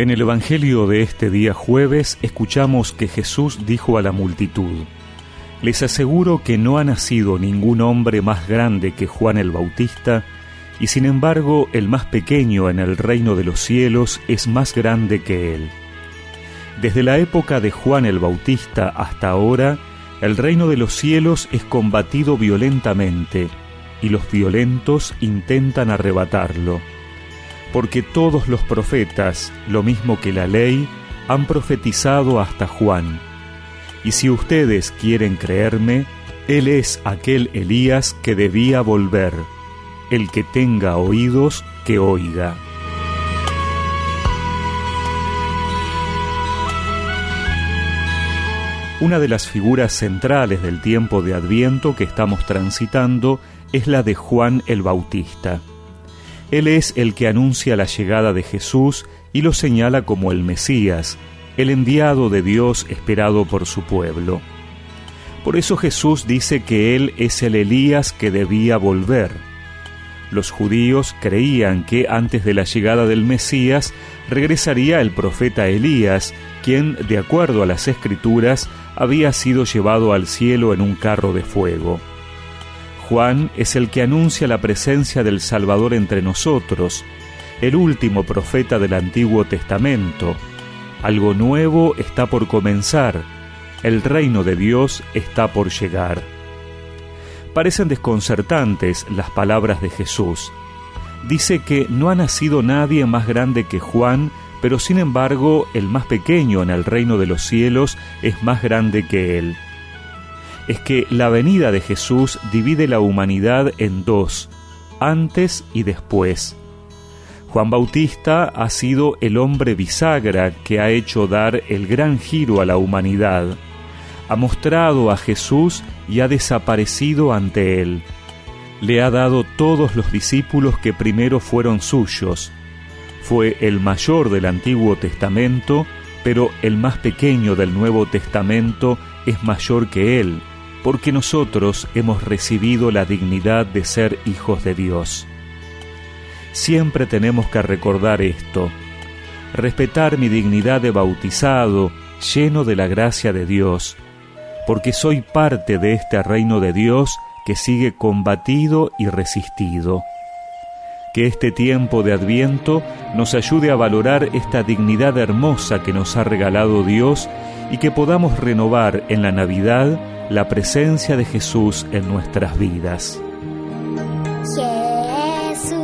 En el Evangelio de este día jueves escuchamos que Jesús dijo a la multitud, Les aseguro que no ha nacido ningún hombre más grande que Juan el Bautista, y sin embargo el más pequeño en el reino de los cielos es más grande que él. Desde la época de Juan el Bautista hasta ahora, el reino de los cielos es combatido violentamente, y los violentos intentan arrebatarlo porque todos los profetas, lo mismo que la ley, han profetizado hasta Juan. Y si ustedes quieren creerme, Él es aquel Elías que debía volver. El que tenga oídos, que oiga. Una de las figuras centrales del tiempo de Adviento que estamos transitando es la de Juan el Bautista. Él es el que anuncia la llegada de Jesús y lo señala como el Mesías, el enviado de Dios esperado por su pueblo. Por eso Jesús dice que Él es el Elías que debía volver. Los judíos creían que antes de la llegada del Mesías regresaría el profeta Elías, quien, de acuerdo a las escrituras, había sido llevado al cielo en un carro de fuego. Juan es el que anuncia la presencia del Salvador entre nosotros, el último profeta del Antiguo Testamento. Algo nuevo está por comenzar, el reino de Dios está por llegar. Parecen desconcertantes las palabras de Jesús. Dice que no ha nacido nadie más grande que Juan, pero sin embargo el más pequeño en el reino de los cielos es más grande que él es que la venida de Jesús divide la humanidad en dos, antes y después. Juan Bautista ha sido el hombre bisagra que ha hecho dar el gran giro a la humanidad. Ha mostrado a Jesús y ha desaparecido ante él. Le ha dado todos los discípulos que primero fueron suyos. Fue el mayor del Antiguo Testamento, pero el más pequeño del Nuevo Testamento es mayor que él porque nosotros hemos recibido la dignidad de ser hijos de Dios. Siempre tenemos que recordar esto, respetar mi dignidad de bautizado, lleno de la gracia de Dios, porque soy parte de este reino de Dios que sigue combatido y resistido. Que este tiempo de adviento nos ayude a valorar esta dignidad hermosa que nos ha regalado Dios y que podamos renovar en la Navidad la presencia de Jesús en nuestras vidas. Jesús,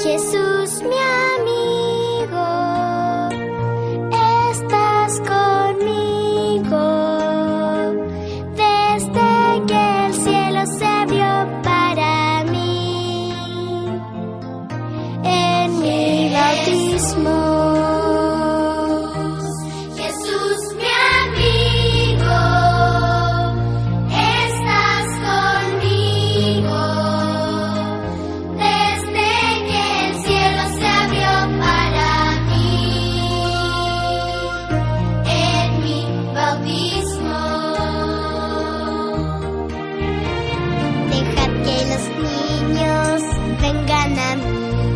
Jesús mi amigo, estás conmigo desde que el cielo se abrió para mí en mi bautismo. que los niños vengan a mí.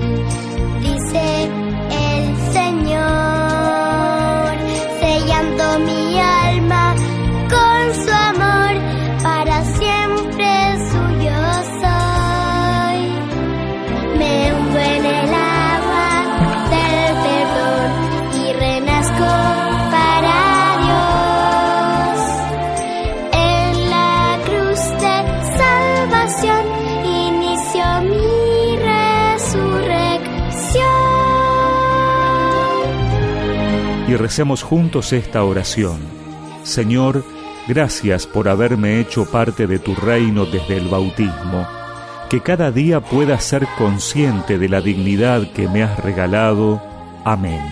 Y recemos juntos esta oración. Señor, gracias por haberme hecho parte de tu reino desde el bautismo, que cada día pueda ser consciente de la dignidad que me has regalado. Amén.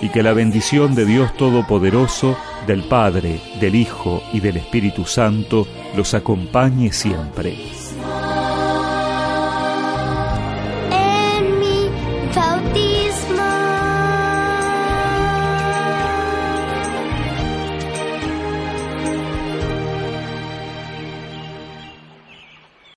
Y que la bendición de Dios Todopoderoso, del Padre, del Hijo y del Espíritu Santo los acompañe siempre.